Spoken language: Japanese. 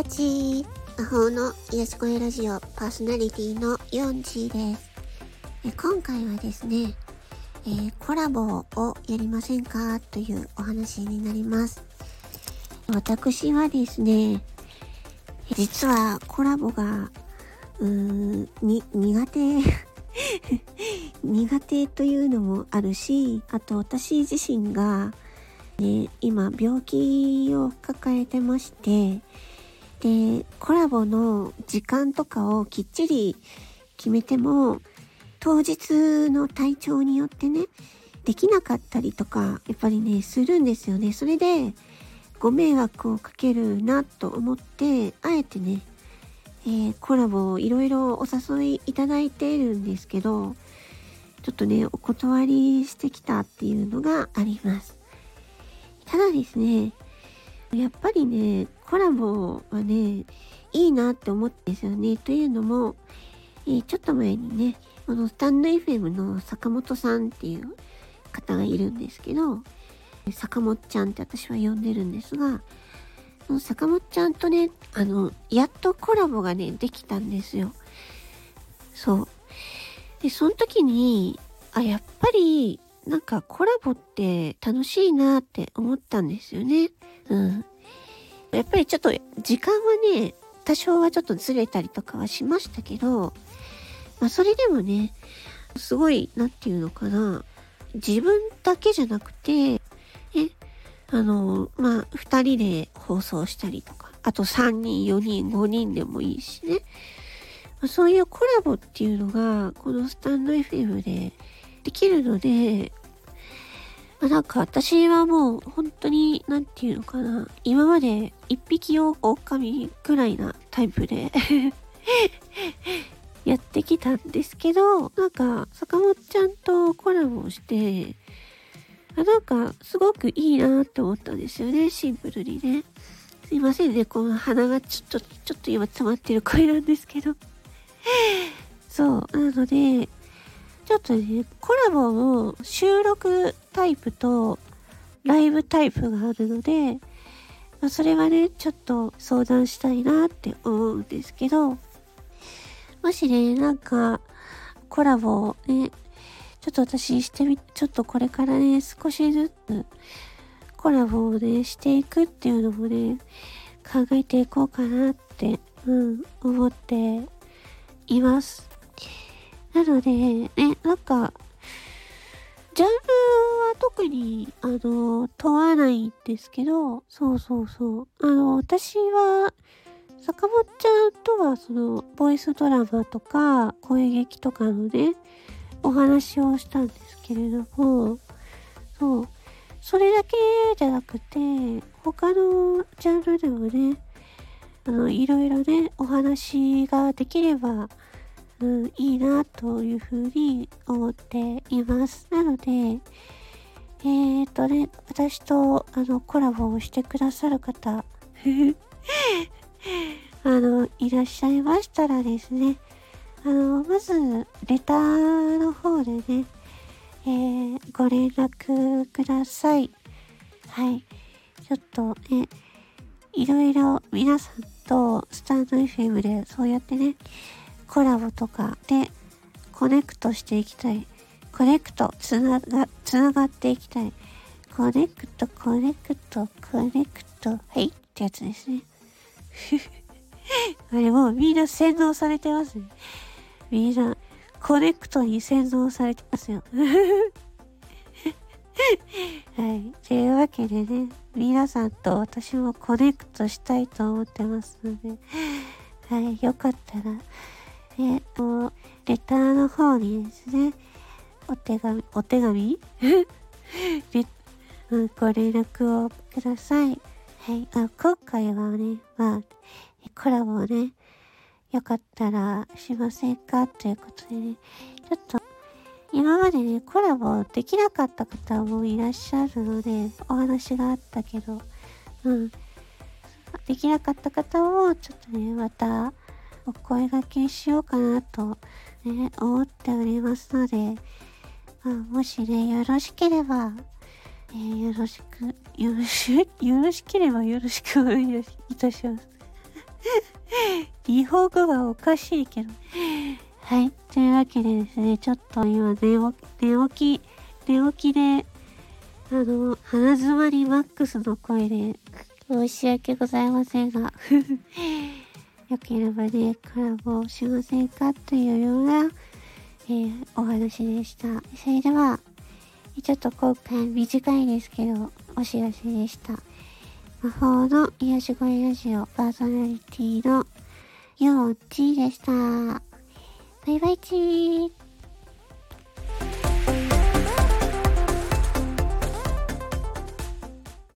8魔法の癒し声ラジオパーソナリティのヨンジーです。え今回はですね、えー、コラボをやりませんかというお話になります。私はですね実はコラボがうーんに苦手。苦手というのもあるしあと私自身がね、今病気を抱えてまして、で、コラボの時間とかをきっちり決めても、当日の体調によってね、できなかったりとか、やっぱりね、するんですよね。それで、ご迷惑をかけるなと思って、あえてね、えー、コラボをいろいろお誘いいただいているんですけど、ちょっとね、お断りしてきたっていうのがあります。ただですね、やっぱりね、コラボはね、いいなって思ってんですよね。というのも、えー、ちょっと前にね、このスタンド FM の坂本さんっていう方がいるんですけど、坂本ちゃんって私は呼んでるんですが、その坂本ちゃんとね、あの、やっとコラボがね、できたんですよ。そう。で、その時に、あ、やっぱり、なんかコラボって楽しいなって思ったんですよね。うん。やっぱりちょっと時間はね、多少はちょっとずれたりとかはしましたけど、まあそれでもね、すごい、なんていうのかな、自分だけじゃなくて、え、あの、まあ、二人で放送したりとか、あと三人、四人、五人でもいいしね。そういうコラボっていうのが、このスタンド FM でできるので、まあ、なんか私はもう本当に、なんていうのかな、今まで一匹を狼くらいなタイプで やってきたんですけど、なんか坂本ちゃんとコラボして、あなんかすごくいいなって思ったんですよね、シンプルにね。すいませんね、この鼻がちょっと、ちょっと今詰まってる声なんですけど。そう、なので、ちょっとね、コラボも収録タイプとライブタイプがあるので、まあ、それはね、ちょっと相談したいなって思うんですけど、もしね、なんか、コラボをね、ちょっと私してみ、ちょっとこれからね、少しずつコラボをね、していくっていうのもね、考えていこうかなって、うん、思っています。なので、ね、なんか、ジャンルは特に、あの、問わないんですけど、そうそうそう。あの、私は、坂本ちゃんとは、その、ボイスドラマとか、声劇とかのね、お話をしたんですけれども、そう。それだけじゃなくて、他のジャンルでもね、あの、いろいろね、お話ができれば、うん、いいなというふうに思っています。なので、えーとね、私とあのコラボをしてくださる方、あの、いらっしゃいましたらですね、あの、まず、レターの方でね、えー、ご連絡ください。はい。ちょっとね、いろいろ皆さんとスタンド FM でそうやってね、コラボとかで connect していきたい。 connect、つなが、つながっていきたい。 connect、connect、connect、はいってやつですね。あれもうみんな洗脳されてますね。みんな connect に洗脳されてますよ。はい。というわけでね、皆さんと私も connect したいと思ってますので、はい。よかったら、で、と、レターの方にですね、お手紙、お手紙？うん、ご連絡をください。はい。あ今回はね、まあ、コラボをね、よかったらしませんか？ということでね、ちょっと、今までね、コラボできなかった方もいらっしゃるので、お話があったけど、うん。できなかった方も、ちょっとね、また、お声掛けしようかなと、ね、思っておりますので、まあ、もしね、よろしければ、えー、よろしく、よろし、よろしければよろしくお願いいたします。日本語はおかしいけど。はい。というわけでですね、ちょっと今寝起き、寝起きで、あの、鼻詰まりマックスの声で、申し訳ございませんが、良ければね、コラボしませんかというような、えー、お話でした。それでは、ちょっと今回短いですけど、お知らせでした。魔法の癒し声ラジオパーソナリティのようちでした。バイバイチー